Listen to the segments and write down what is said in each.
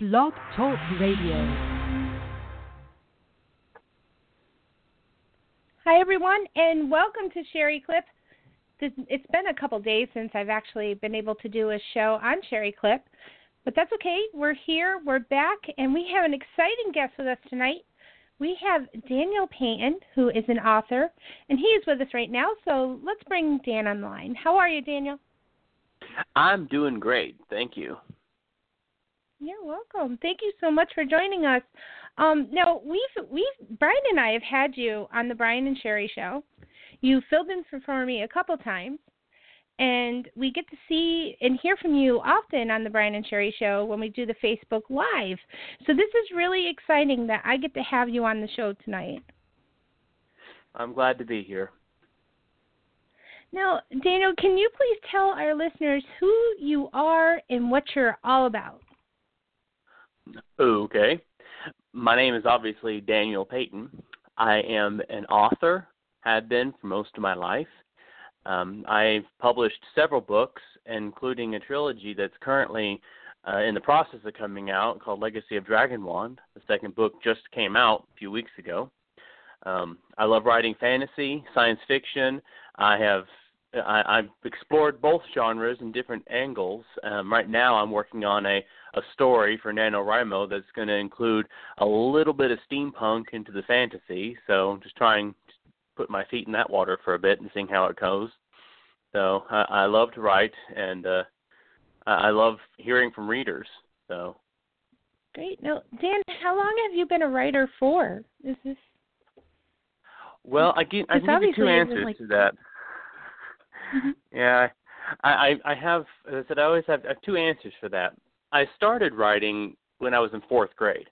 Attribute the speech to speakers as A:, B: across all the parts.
A: Blog Talk Radio.
B: Hi, everyone, and welcome to Sherry Clip. This, it's been a couple days since I've actually been able to do a show on Sherry Clip, but that's okay. We're here, we're back, and we have an exciting guest with us tonight. We have Daniel Peyton, who is an author, and he is with us right now. So let's bring Dan online. How are you, Daniel?
C: I'm doing great. Thank you.
B: You're welcome. Thank you so much for joining us. Um, now we've we've Brian and I have had you on the Brian and Sherry show. You filled in for, for me a couple times, and we get to see and hear from you often on the Brian and Sherry show when we do the Facebook Live. So this is really exciting that I get to have you on the show tonight.
C: I'm glad to be here.
B: Now, Daniel, can you please tell our listeners who you are and what you're all about?
C: Okay. My name is obviously Daniel Peyton. I am an author, have been for most of my life. Um, I've published several books, including a trilogy that's currently uh, in the process of coming out called Legacy of Dragonwand. The second book just came out a few weeks ago. Um, I love writing fantasy, science fiction. I have I, I've explored both genres in different angles. Um, right now, I'm working on a, a story for NaNoWriMo that's going to include a little bit of steampunk into the fantasy. So, I'm just trying to put my feet in that water for a bit and seeing how it goes. So, I, I love to write, and uh, I love hearing from readers. So,
B: great. Now, Dan, how long have you been a writer for? Is this
C: well, I give I give you two answers
B: like...
C: to that.
B: Mm-hmm.
C: Yeah, I, I I have as I said I always have, I have two answers for that. I started writing when I was in fourth grade.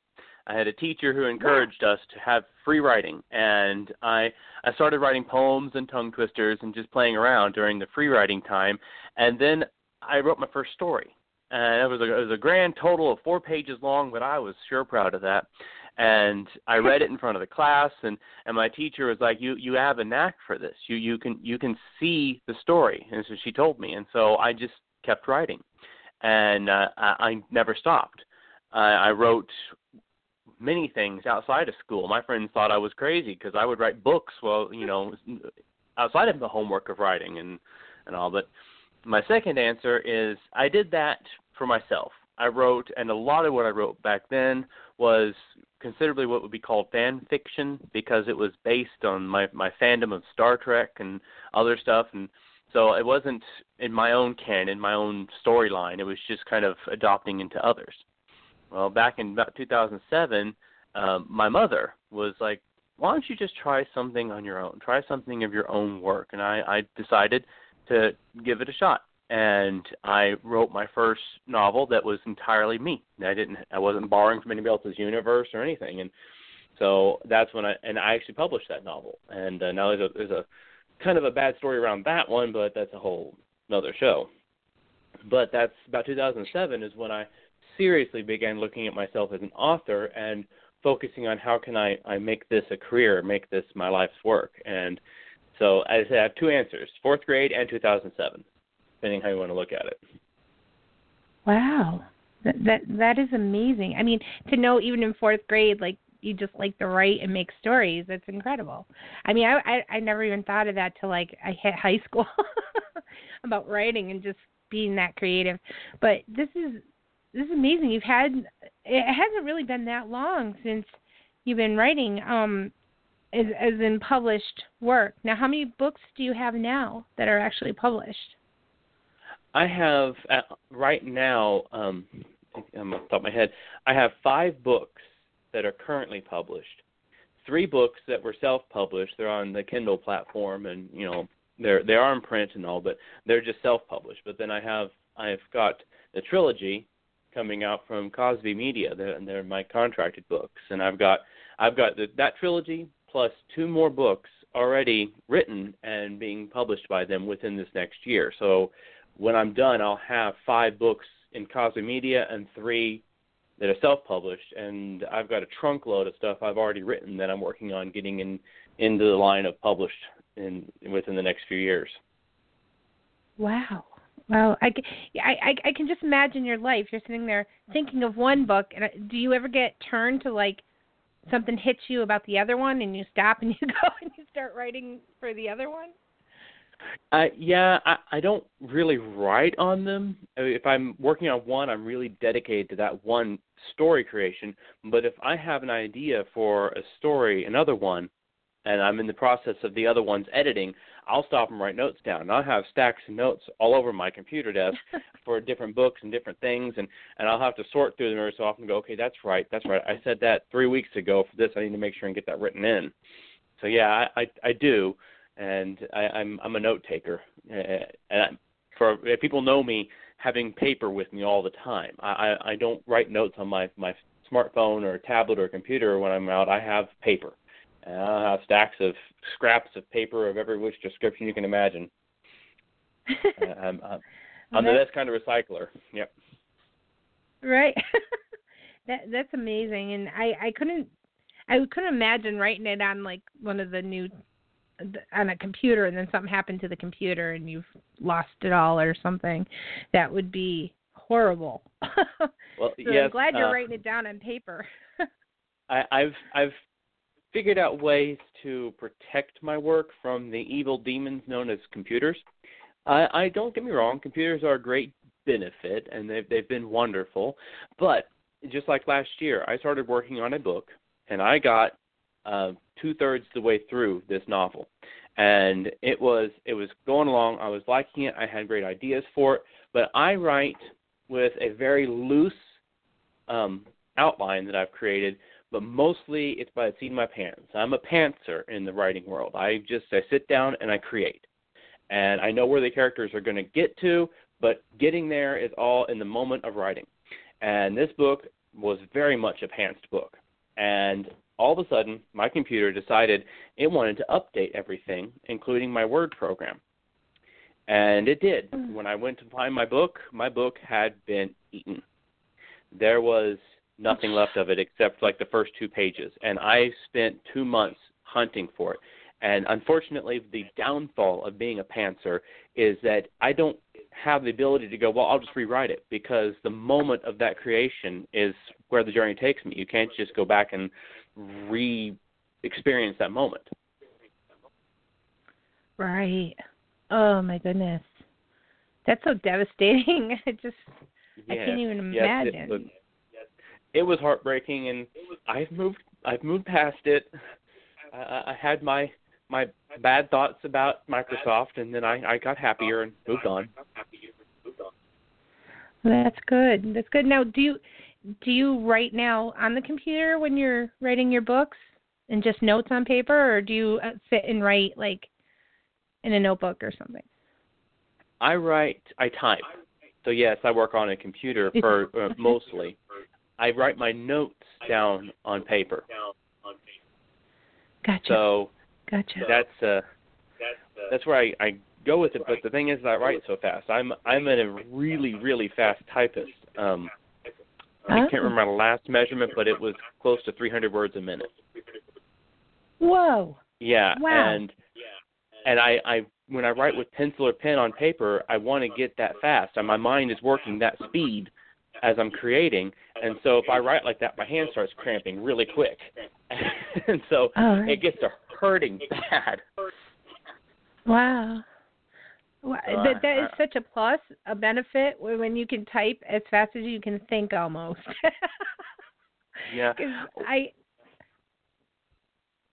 C: I had a teacher who encouraged us to have free writing, and I I started writing poems and tongue twisters and just playing around during the free writing time, and then I wrote my first story. And it was a it was a grand total of four pages long, but I was sure proud of that and I read it in front of the class and and my teacher was like you you have a knack for this you you can you can see the story and so she told me and so I just kept writing and uh, I, I never stopped. Uh, I wrote many things outside of school. My friends thought I was crazy because I would write books well you know outside of the homework of writing and and all. But my second answer is I did that for myself. I wrote, and a lot of what I wrote back then was considerably what would be called fan fiction because it was based on my my fandom of Star Trek and other stuff. And so it wasn't in my own canon, my own storyline. It was just kind of adopting into others. Well, back in about 2007, um, my mother was like, "Why don't you just try something on your own? Try something of your own work." And I, I decided to give it a shot and I wrote my first novel that was entirely me. I didn't I wasn't borrowing from anybody else's universe or anything and so that's when I and I actually published that novel. And uh, now there's a there's a kind of a bad story around that one, but that's a whole another show. But that's about 2007 is when I seriously began looking at myself as an author and focusing on how can I I make this a career, make this my life's work. And so I have two answers: fourth grade and 2007 depending how you want to look at it.
B: Wow, that that that is amazing. I mean, to know even in fourth grade, like you just like to write and make stories. That's incredible. I mean, I I, I never even thought of that till like I hit high school about writing and just being that creative. But this is this is amazing. You've had it hasn't really been that long since you've been writing um as as in published work. Now, how many books do you have now that are actually published?
C: I have uh, right now. Um, I'm off the top of my head. I have five books that are currently published. Three books that were self-published. They're on the Kindle platform, and you know they're they are in print and all, but they're just self-published. But then I have I've got the trilogy coming out from Cosby Media. They're, they're my contracted books, and I've got I've got the, that trilogy plus two more books already written and being published by them within this next year. So when I'm done, I'll have five books in Cosby Media and three that are self-published, and I've got a trunk load of stuff I've already written that I'm working on getting in into the line of published in within the next few years.
B: Wow, Well, I, I, I can just imagine your life. You're sitting there thinking of one book, and uh, do you ever get turned to like something hits you about the other one, and you stop and you go and you start writing for the other one?
C: Uh, yeah, I, I don't really write on them. If I'm working on one, I'm really dedicated to that one story creation. But if I have an idea for a story, another one, and I'm in the process of the other one's editing, I'll stop and write notes down. And I'll have stacks of notes all over my computer desk for different books and different things, and and I'll have to sort through them every so often. And go, okay, that's right, that's right. I said that three weeks ago for this. I need to make sure and get that written in. So yeah, I I, I do, and I, I'm I'm a note taker, uh, and I, for people know me having paper with me all the time. I, I I don't write notes on my my smartphone or tablet or computer when I'm out. I have paper and I have stacks of scraps of paper of every which description you can imagine. I'm, I'm, I'm the best kind of recycler. Yep.
B: Right. that that's amazing, and I I couldn't I couldn't imagine writing it on like one of the new on a computer and then something happened to the computer and you've lost it all or something. That would be horrible.
C: well,
B: so
C: yes,
B: I'm glad you're
C: uh,
B: writing it down on paper.
C: I, I've I've figured out ways to protect my work from the evil demons known as computers. I, I don't get me wrong, computers are a great benefit and they've they've been wonderful. But just like last year, I started working on a book and I got uh, two thirds the way through this novel, and it was it was going along. I was liking it. I had great ideas for it, but I write with a very loose um, outline that I've created but mostly it's by the seat of my pants. I'm a pantser in the writing world. I just I sit down and I create, and I know where the characters are going to get to, but getting there is all in the moment of writing. And this book was very much a pantsed book, and all of a sudden my computer decided it wanted to update everything, including my Word program. And it did. Mm. When I went to find my book, my book had been eaten. There was nothing left of it except like the first two pages. And I spent two months hunting for it. And unfortunately, the downfall of being a pantser is that I don't have the ability to go, well, I'll just rewrite it because the moment of that creation is where the journey takes me. You can't just go back and re experience that moment.
B: Right. Oh my goodness. That's so devastating. I just I can't even
C: yes,
B: imagine.
C: It was, it was heartbreaking, and I've moved I've moved past it. I, I had my my bad thoughts about Microsoft, and then I I got happier and moved on.
B: That's good. That's good. Now, do you do you write now on the computer when you're writing your books, and just notes on paper, or do you uh, sit and write like in a notebook or something?
C: I write. I type. So yes, I work on a computer for uh, mostly. I write my notes down on paper.
B: Gotcha.
C: So
B: gotcha.
C: That's uh that's where I, I go with it. But the thing is, I write so fast. I'm I'm a really really fast typist. Um, I can't remember my last measurement, but it was close to 300 words a minute.
B: Whoa.
C: Yeah,
B: Wow.
C: and and I I when I write with pencil or pen on paper, I want to get that fast, and my mind is working that speed as I'm creating. And so if I write like that, my hand starts cramping really quick, and so
B: Oh, right.
C: it gets to hurting bad.
B: Wow.
C: So
B: that
C: I-
B: that is
C: I-
B: such a plus, a benefit when you can type as fast as you can think almost.
C: Yeah.
B: I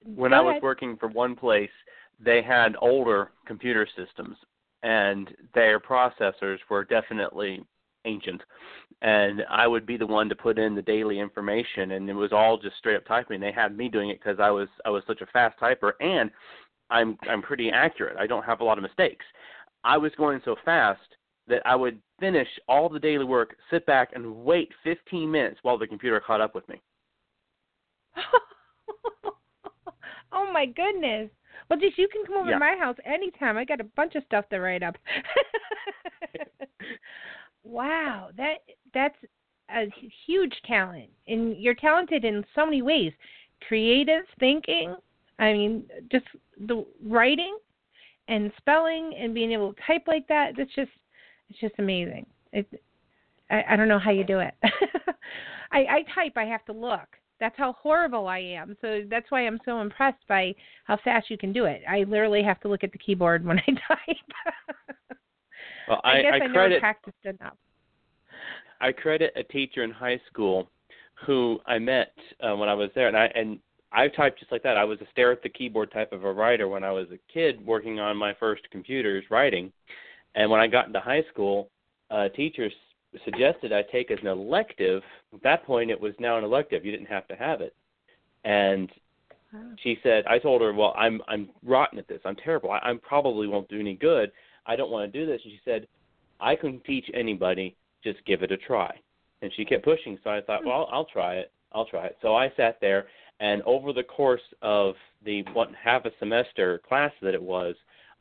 C: when
B: Go
C: I was
B: ahead.
C: working for one place, they had older computer systems, and their processors were definitely ancient. And I would be the one to put in the daily information, and it was all just straight up typing. They had me doing it because I was I was such a fast typer, and I'm I'm pretty accurate. I don't have a lot of mistakes. I was going so fast that I would finish all the daily work, sit back, and wait 15 minutes while the computer caught up with me.
B: oh my goodness. Well, just you can come over
C: Yeah.
B: to my house anytime. I got a bunch of stuff to write up. wow, that that's a huge talent, and you're talented in so many ways. Creative thinking. I mean, just the writing and spelling and being able to type like that. That's just It's just amazing. It, I, I don't know how you do it. I, I type. I have to look. That's how horrible I am. So that's why I'm so impressed by how fast you can do it. I literally have to look at the keyboard when I type.
C: well, I,
B: I guess
C: I,
B: I,
C: credit
B: never practiced enough.
C: I credit a teacher in high school who I met uh, when I was there, and I and I typed just like that. I was a stare at the keyboard type of a writer when I was a kid working on my first computers writing. And when I got into high school, uh, teachers suggested I take as an elective. At that point, it was now an elective. You didn't have to have it. And she said, I told her, well, I'm I'm rotten at this. I'm terrible. I, I probably won't do any good. I don't want to do this. And she said, I can teach anybody. Just give it a try. And she kept pushing. So I thought, well, I'll try it. I'll try it. So I sat there and over the course of the one half a semester class that it was,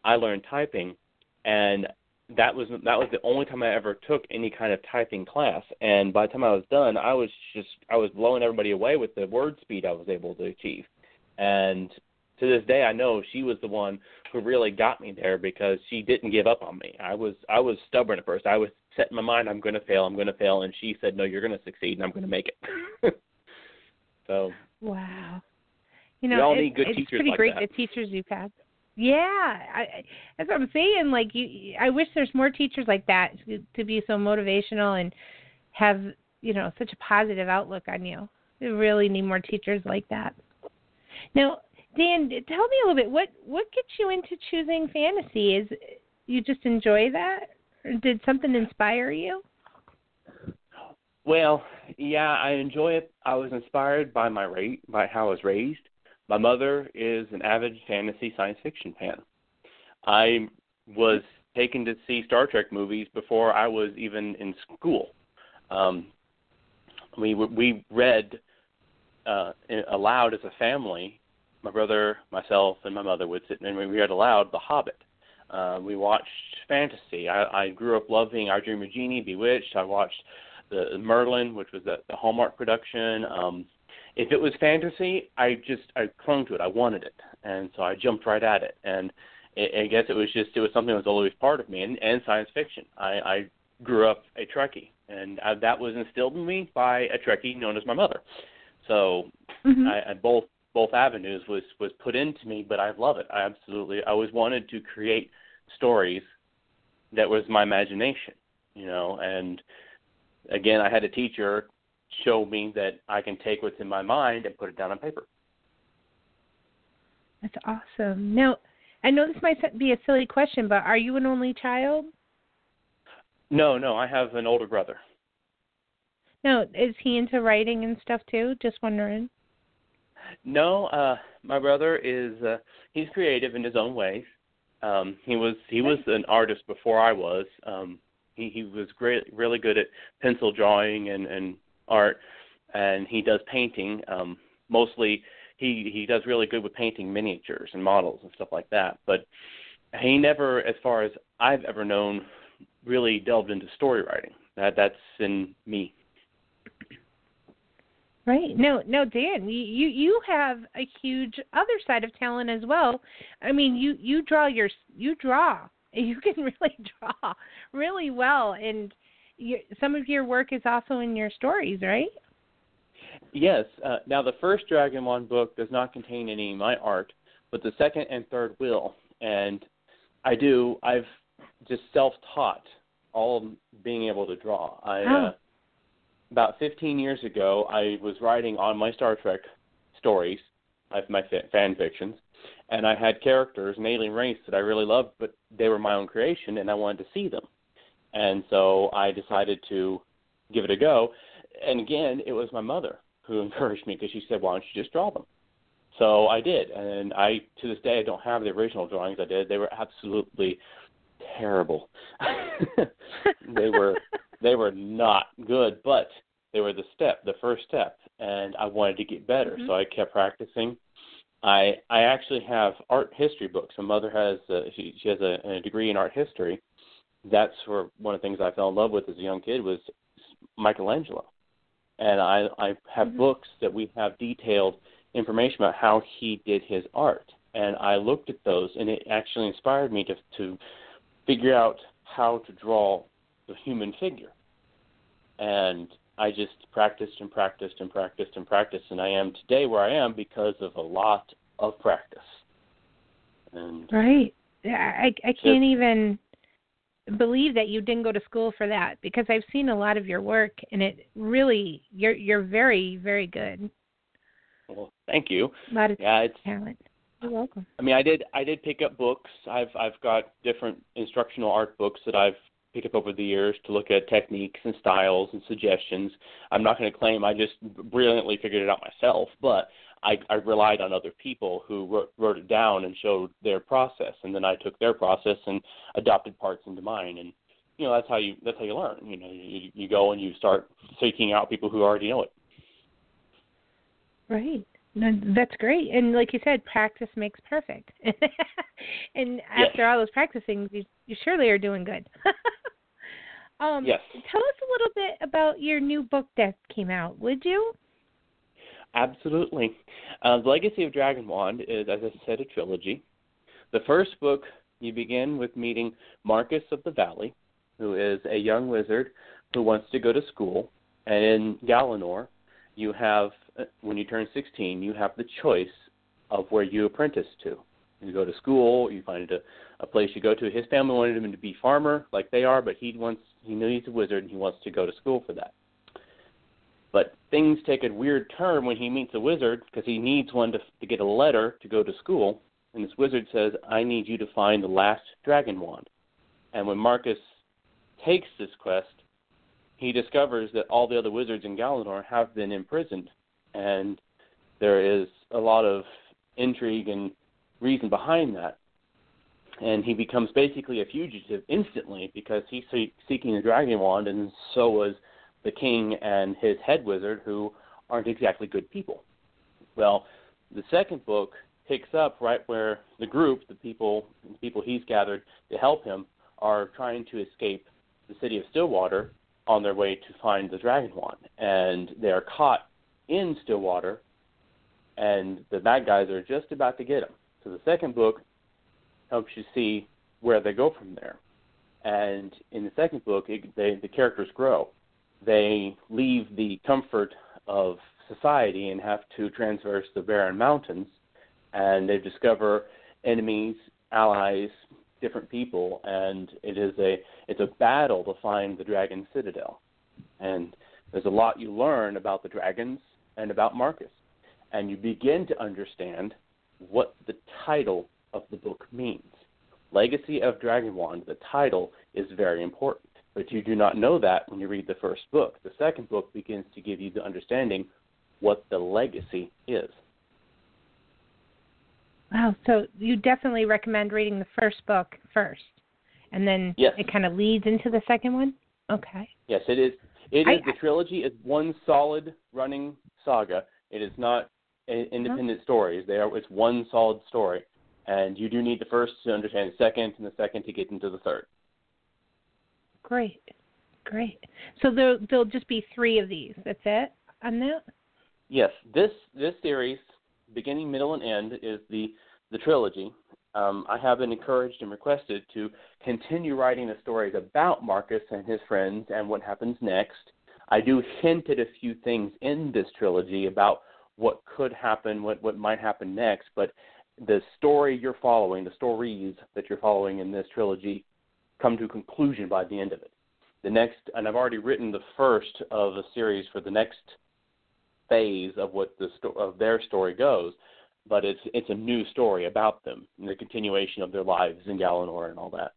C: I learned typing, and that was that was the only time I ever took any kind of typing class. And by the time I was done, I was just I was blowing everybody away with the word speed I was able to achieve. And to this day, I know she was the one who really got me there because she didn't give up on me. I was I was stubborn at first. I was set in my mind I'm going to fail, I'm going to fail, and she said, "No, you're going to succeed, and I'm going to make it." so
B: Wow. You know,
C: we all
B: it,
C: need good
B: it's
C: teachers
B: pretty
C: like
B: great
C: that.
B: the teachers you've had. Yeah, I, that's what I'm saying. Like you, I wish there's more teachers like that to, to be so motivational and have you know such a positive outlook on you. We really need more teachers like that. Now, Dan, tell me a little bit. What what gets you into choosing fantasy? Is you just enjoy that, or did something inspire you?
C: Well, yeah, I enjoy it. I was inspired by my rate, by how I was raised. My mother is an avid fantasy science fiction fan. I was taken to see Star Trek movies before I was even in school. Um, we we read uh, aloud as a family. My brother, myself, and my mother would sit and we read aloud The Hobbit. Uh, we watched fantasy. I, I grew up loving I Dream of Jeannie, Bewitched. I watched the Merlin, which was the, the Hallmark production. Um, if it was fantasy, I just I clung to it. I wanted it, and so I jumped right at it. And it, I guess it was just it was something that was always part of me, and, and science fiction. I, I grew up a Trekkie, and I, that was instilled in me by a Trekkie known as my mother. So
B: mm-hmm.
C: I, I both both avenues was was put into me, but I love it. I absolutely I always wanted to create stories that was my imagination, you know, and again, I had a teacher show me that I can take what's in my mind and put it down on paper.
B: That's awesome. Now, I know this might be a silly question, but are you an only child?
C: No, no, I have an older brother.
B: No, is he into writing and stuff too? Just wondering.
C: No, uh my brother is uh he's creative in his own ways. Um he was he was an artist before I was. Um he he was great really good at pencil drawing and and art and he does painting um mostly he he does really good with painting miniatures and models and stuff like that but he never as far as i've ever known really delved into story writing that that's in me
B: Right. No, no, Dan, you, you you have a huge other side of talent as well. I mean, you you draw your you draw. You can really draw really well, and you, some of your work is also in your stories, right?
C: Yes. Uh, now, the first Dragonwand book does not contain any of my art, but the second and third will. And I do. I've just self-taught all being able to draw. I
B: oh.
C: uh, about 15 years ago, I was writing on my Star Trek stories, my fan fictions, and I had characters, an alien race that I really loved, but they were my own creation, and I wanted to see them. And so I decided to give it a go. And again, it was my mother who encouraged me because she said, "Why don't you just draw them?" So I did, and I to this day I don't have the original drawings I did. They were absolutely terrible. they were they were not good, but they were the step, the first step, and I wanted to get better,
B: mm-hmm.
C: so I kept practicing. I I actually have art history books. My mother has uh, she she has a, a degree in art history. That's where one of the things I fell in love with as a young kid was Michelangelo, and I I have
B: mm-hmm.
C: books that we have detailed information about how he did his art, and I looked at those, and it actually inspired me to to figure out how to draw the human figure. And I just practiced and practiced and practiced and practiced, and I am today where I am because of a lot of practice. And
B: right, I I can't even believe that you didn't go to school for that because I've seen a lot of your work, and it really you're you're very very good.
C: Well, thank you.
B: A lot of
C: yeah, it's
B: talent. You're welcome.
C: I mean, I did I did pick up books. I've I've got different instructional art books that I've picked up over the years to look at techniques and styles and suggestions. I'm not going to claim I just brilliantly figured it out myself, but I, I relied on other people who wrote, wrote it down and showed their process, and then I took their process and adopted parts into mine. And you know that's how you that's how you learn. You know, you, you go and you start seeking out people who already know it.
B: Right. No, that's great. And like you said, practice makes perfect. and
C: yes.
B: after all those practicing, you, you surely are doing good. um,
C: yes.
B: Tell us a little bit about your new book that came out, would you?
C: Absolutely. Uh, the Legacy of Dragonwand is, as I said, a trilogy. The first book, you begin with meeting Marcus of the Valley, who is a young wizard who wants to go to school. And in Galanor, you have uh, when you turn 16, you have the choice of where you apprentice to. You go to school, you find a, a place you go to. His family wanted him to be farmer like they are, but he wants he knows he's a wizard and he wants to go to school for that. But things take a weird turn when he meets a wizard because he needs one to to get a letter to go to school. And this wizard says, "I need you to find the last dragon wand." And when Marcus takes this quest, he discovers that all the other wizards in Galanor have been imprisoned, and there is a lot of intrigue and reason behind that. And he becomes basically a fugitive instantly because he's seeking the dragon wand, and so was the king and his head wizard, who aren't exactly good people. Well, the second book picks up right where the group, the people, the people he's gathered to help him, are trying to escape the city of Stillwater on their way to find the dragon wand, and they are caught in Stillwater, and the bad guys are just about to get them. So the second book helps you see where they go from there. And in the second book, it, they, the characters grow. They leave the comfort of society and have to traverse the barren mountains, and they discover enemies, allies, different people, and it is a it's a battle to find the dragon citadel. And there's a lot you learn about the dragons and about Marcus, and you begin to understand what the title of the book means. Legacy of Dragonwand, the title is very important, but you do not know that when you read the first book. The second book begins to give you the understanding what the legacy is.
B: Wow. So you definitely recommend reading the first book first, and then
C: yes.
B: it kind of leads into the second one. Okay.
C: Yes, it is. It
B: I,
C: is the trilogy is one solid running saga. It is not independent huh? stories. They are. It's one solid story, and you do need the first to understand the second, and the second to get into the third.
B: Great, great. So there there'll just be three of these. That's it on that.
C: Yes, this this series beginning, middle, and end is the the trilogy. Um, I have been encouraged and requested to continue writing the stories about Marcus and his friends and what happens next. I do hint at a few things in this trilogy about what could happen, what what might happen next, but the story you're following, the stories that you're following in this trilogy, come to a conclusion by the end of it. The next, and I've already written the first of a series for the next phase of what the sto- of their story goes, but it's it's a new story about them and the continuation of their lives in Galanor and all that.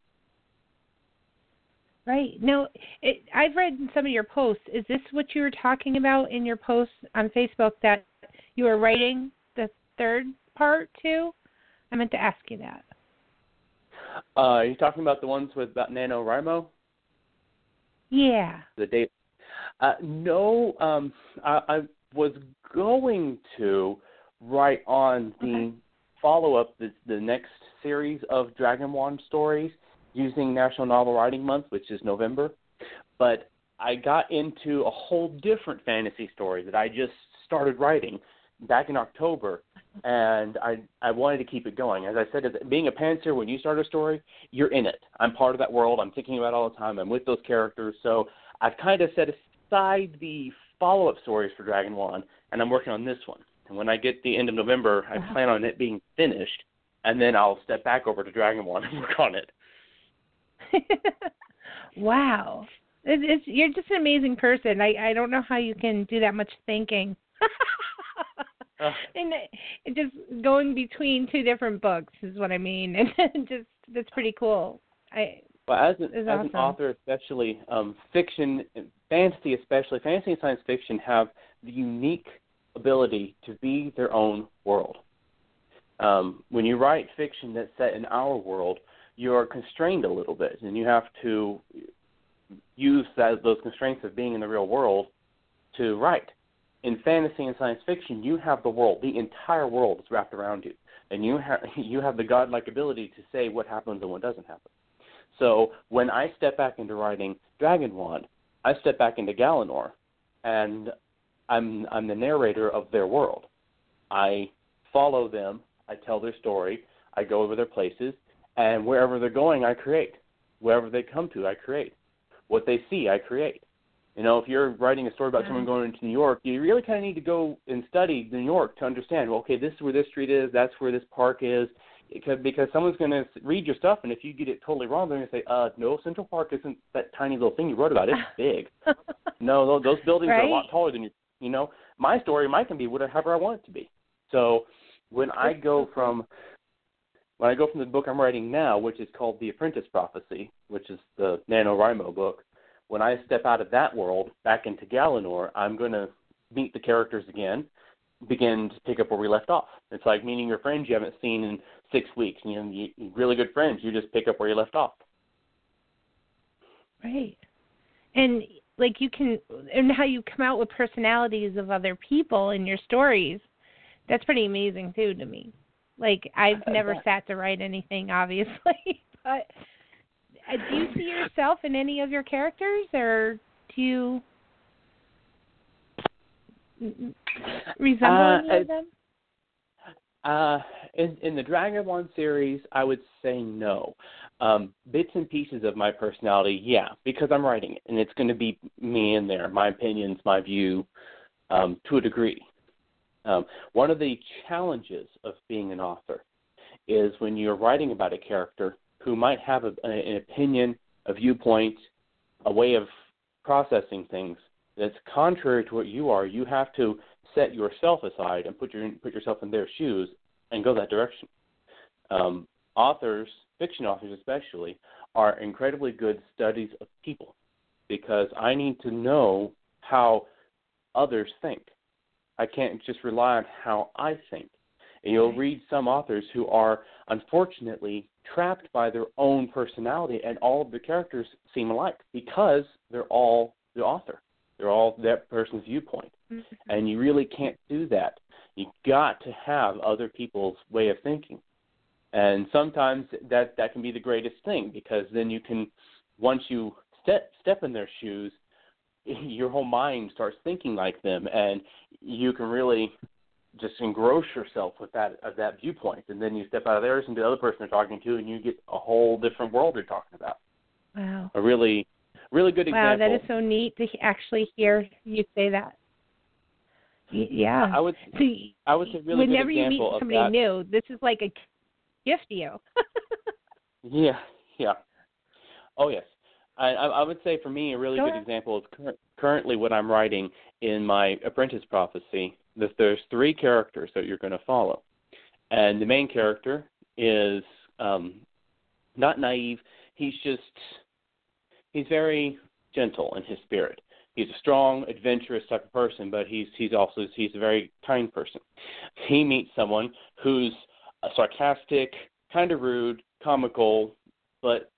B: Right. No, it, I've read some of your posts. Is this what you were talking about in your posts on Facebook that you were writing the third part too? I meant to ask you that.
C: Uh, are you talking about the ones with about NaNoWriMo?
B: Yeah.
C: The date. Uh, no, um, I, I was going to write on the okay. follow up, the, the next series of Dragonwand stories using National Novel Writing Month, which is November. But I got into a whole different fantasy story that I just started writing back in October, and I I wanted to keep it going. As I said, as, being a pantser, when you start a story, you're in it. I'm part of that world. I'm thinking about it all the time. I'm with those characters. So I've kind of set aside the follow-up stories for Dragonwand, and I'm working on this one. And when I get the end of November, I plan on it being finished, and then I'll step back over to Dragonwand and work on it.
B: wow, it's, you're just an amazing person. I I don't know how you can do that much thinking. uh, and it, just going between two different books is what I mean, and just that's pretty cool. I
C: well, as an,
B: as
C: awesome. an author, especially um, fiction, fantasy, especially fantasy and science fiction, have the unique ability to be their own world. Um, when you write fiction that's set in our world, you are constrained a little bit, and you have to use that, those constraints of being in the real world to write. In fantasy and science fiction, you have the world, the entire world is wrapped around you, and you have you have the godlike ability to say what happens and what doesn't happen. So when I step back into writing Dragon Wand, I step back into Galanor, and I'm I'm the narrator of their world. I follow them. I tell their story. I go over their places, and wherever they're going, I create. Wherever they come to, I create. What they see, I create. You know, if you're writing a story about someone going into New York, you really kind of need to go and study New York to understand. Well, okay, this is where this street is. That's where this park is. Because because someone's going to read your stuff, and if you get it totally wrong, they're going to say, "Uh, no, Central Park isn't that tiny little thing you wrote about. It's big. no, those buildings
B: right?
C: are a lot taller than you you know, my story might can be whatever I want it to be. So when I go from when I go from the book I'm writing now, which is called The Apprentice Prophecy, which is the NaNoWriMo book, when I step out of that world back into Galanor, I'm going to meet the characters again, begin to pick up where we left off. It's like meeting your friends you haven't seen in six weeks. You know, you, really good friends. You just pick up where you left off.
B: Right. And like you can and how you come out with personalities of other people in your stories that's pretty amazing too to me like i've never sat to write anything obviously but do you see yourself in any of your characters or do you resemble uh, any of them
C: uh, in in the Dragon Wand series, I would say no. Um, bits and pieces of my personality, yeah, because I'm writing it, and it's going to be me in there, my opinions, my view, um, to a degree. Um, one of the challenges of being an author is when you're writing about a character who might have a, an opinion, a viewpoint, a way of processing things that's contrary to what you are. You have to set yourself aside and put your put yourself in their shoes and go that direction. Um, authors fiction authors especially, are incredibly good studies of people because I need to know how others think. I can't just rely on how I think. And you'll read some authors who are unfortunately trapped by their own personality, and all of the characters seem alike because they're all the author. They're all that person's viewpoint. Mm-hmm. And you really can't do that. You've got to have other people's way of thinking and sometimes that that can be the greatest thing because then you can once you step step in their shoes your whole mind starts thinking like them and you can really just engross yourself with that of that viewpoint. And then you step out of theirs into the other person you're talking to and you get a whole different world you're talking about.
B: Wow.
C: A really really good
B: wow,
C: example.
B: wow that is so neat to actually hear you say that. Yeah.
C: I would
B: See,
C: i would say really
B: whenever
C: you
B: meet somebody new this is like a gift to you.
C: yeah, yeah. Oh yes, I, I would say for me a really Go good ahead. example is cur- currently what I'm writing in my Apprentice Prophecy. That there's three characters that you're going to follow, and the main character is um, not naive. He's just he's very gentle in his spirit. He's a strong, adventurous type of person, but he's he's also he's a very kind person. He meets someone who's sarcastic, kind of rude, comical, but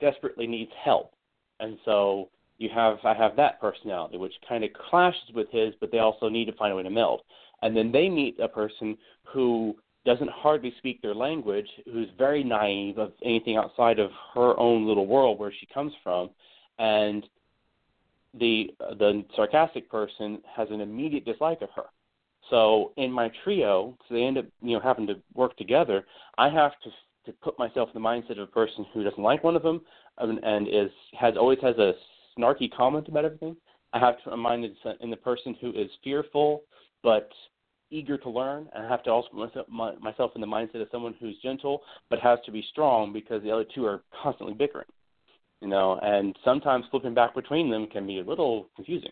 C: desperately needs help. And so you have I have that personality, which kind of clashes with his, but they also need to find a way to meld. And then they meet a person who doesn't hardly speak their language, who's very naive of anything outside of her own little world where she comes from, and the the sarcastic person has an immediate dislike of her. So in my trio, so they end up you know having to work together. I have to to put myself in the mindset of a person who doesn't like one of them and, and is has always has a snarky comment about everything. I have to remind in the person who is fearful but eager to learn, and I have to also put myself, my, myself in the mindset of someone who's gentle but has to be strong because the other two are constantly bickering. You know, and sometimes flipping back between them can be a little confusing.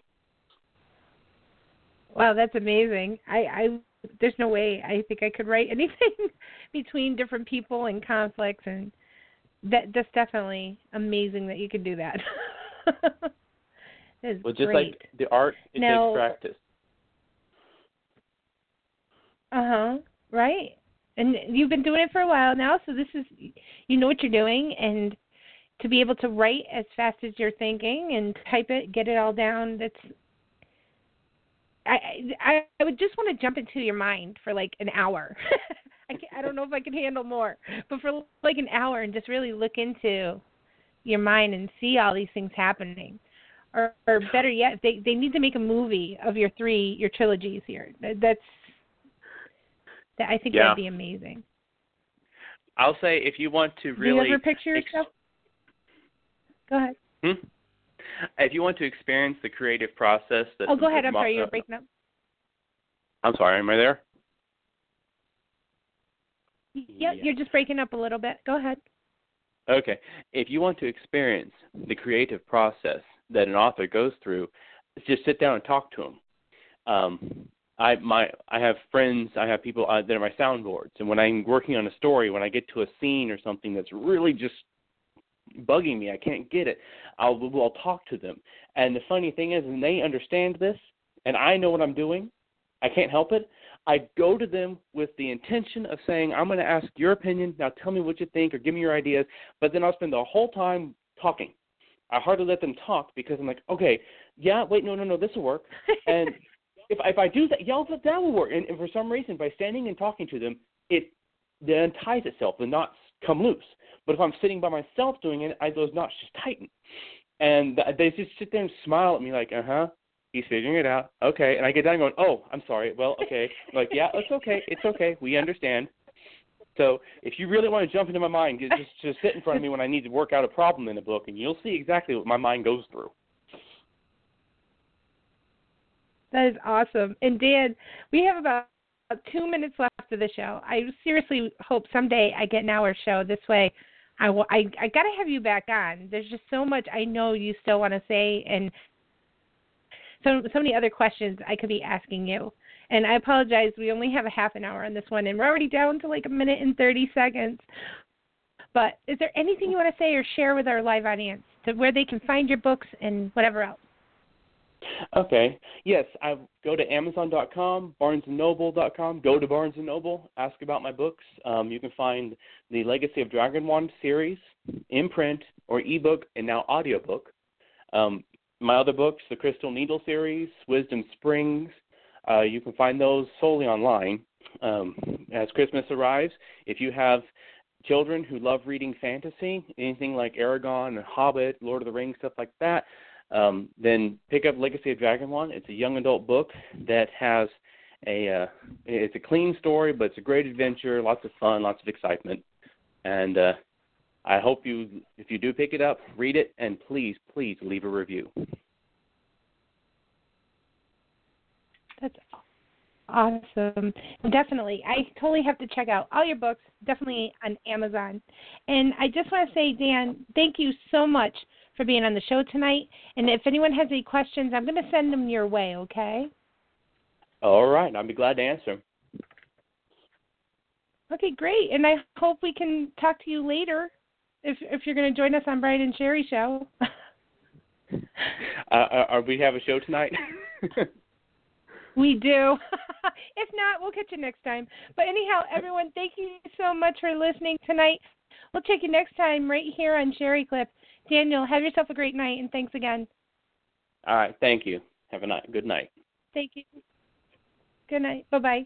B: Wow, that's amazing. I, I there's no way I think I could write anything between different people and conflicts and that that's definitely amazing that you could do that.
C: well, just
B: great.
C: like the art, it
B: now,
C: takes practice.
B: Uh huh. Right. And you've been doing it for a while now, so this is you know what you're doing, and to be able to write as fast as you're thinking and type it, get it all down. That's I I I would just want to jump into your mind for like an hour. I I don't know if I can handle more, but for like an hour and just really look into your mind and see all these things happening. Or, or better yet, they they need to make a movie of your three your trilogies here. That's that I think
C: yeah.
B: that'd be amazing.
C: I'll say if you want to really.
B: Do you ever picture yourself?
C: Ex-
B: go ahead.
C: Hmm? If you want to experience the creative process that.
B: Oh, go ahead. I'm sorry, you're breaking up.
C: I'm sorry. Am I there?
B: Yep, yeah. you're just breaking up a little bit. Go ahead.
C: Okay. If you want to experience the creative process that an author goes through, just sit down and talk to them. Um, I my I have friends, I have people uh, that are my soundboards, and when I'm working on a story, when I get to a scene or something that's really just bugging me, I can't get it. I'll I'll talk to them, and the funny thing is, and they understand this, and I know what I'm doing, I can't help it. I go to them with the intention of saying, I'm going to ask your opinion. Now tell me what you think or give me your ideas. But then I'll spend the whole time talking. I hardly let them talk because I'm like, okay, yeah, wait, no, no, no, this will work. And if if I do that, yeah, that that will work. And, and for some reason, by standing and talking to them, it then ties itself. The knots come loose. But if I'm sitting by myself doing it, I, those knots just tighten. And they just sit there and smile at me like, uh huh, he's figuring it out. Okay. And I get down going, oh, I'm sorry. Well, okay. I'm like, yeah, it's okay. It's okay. We understand. So if you really want to jump into my mind, just just sit in front of me when I need to work out a problem in a book, and you'll see exactly what my mind goes through.
B: That is awesome. And Dan, we have about two minutes left of the show. I seriously hope someday I get an hour show. This way, I will, I I got to have you back on. There's just so much I know you still want to say, and so so many other questions I could be asking you. And I apologize, we only have a half an hour on this one, and we're already down to like a minute and thirty seconds. But is there anything you want to say or share with our live audience to where they can find your books and whatever else?
C: Okay. Yes, I go to Amazon.com, BarnesandNoble.com. Go to Barnes and Noble. Ask about my books. Um, you can find the Legacy of Dragon Dragonwand series in print or ebook and now audiobook. Um, my other books, the Crystal Needle series, Wisdom Springs. Uh, you can find those solely online. Um, as Christmas arrives, if you have children who love reading fantasy, anything like Eragon and Hobbit, Lord of the Rings, stuff like that, um, then pick up Legacy of Dragonwand. It's a young adult book that has a uh, it's a clean story, but it's a great adventure, lots of fun, lots of excitement, and uh, I hope you if you do pick it up, read it, and please please leave a review.
B: That's awesome. Definitely. I totally have to check out all your books, definitely on Amazon. And I just want to say, Dan, thank you so much for being on the show tonight. And if anyone has any questions, I'm going to send them your way, okay?
C: All right. I'll be glad to answer. them.
B: Okay, great. And I hope we can talk to you later if if you're going to join us on Brian and Sherry show.
C: uh, are we have a show tonight?
B: we do. if not, we'll catch you next time. But anyhow, everyone, thank you so much for listening tonight. We'll check you next time right here on Sherry Clip. Daniel, have yourself a great night, and thanks again.
C: All right. Thank you. Have a night. Good night.
B: Thank you. Good night. Bye bye.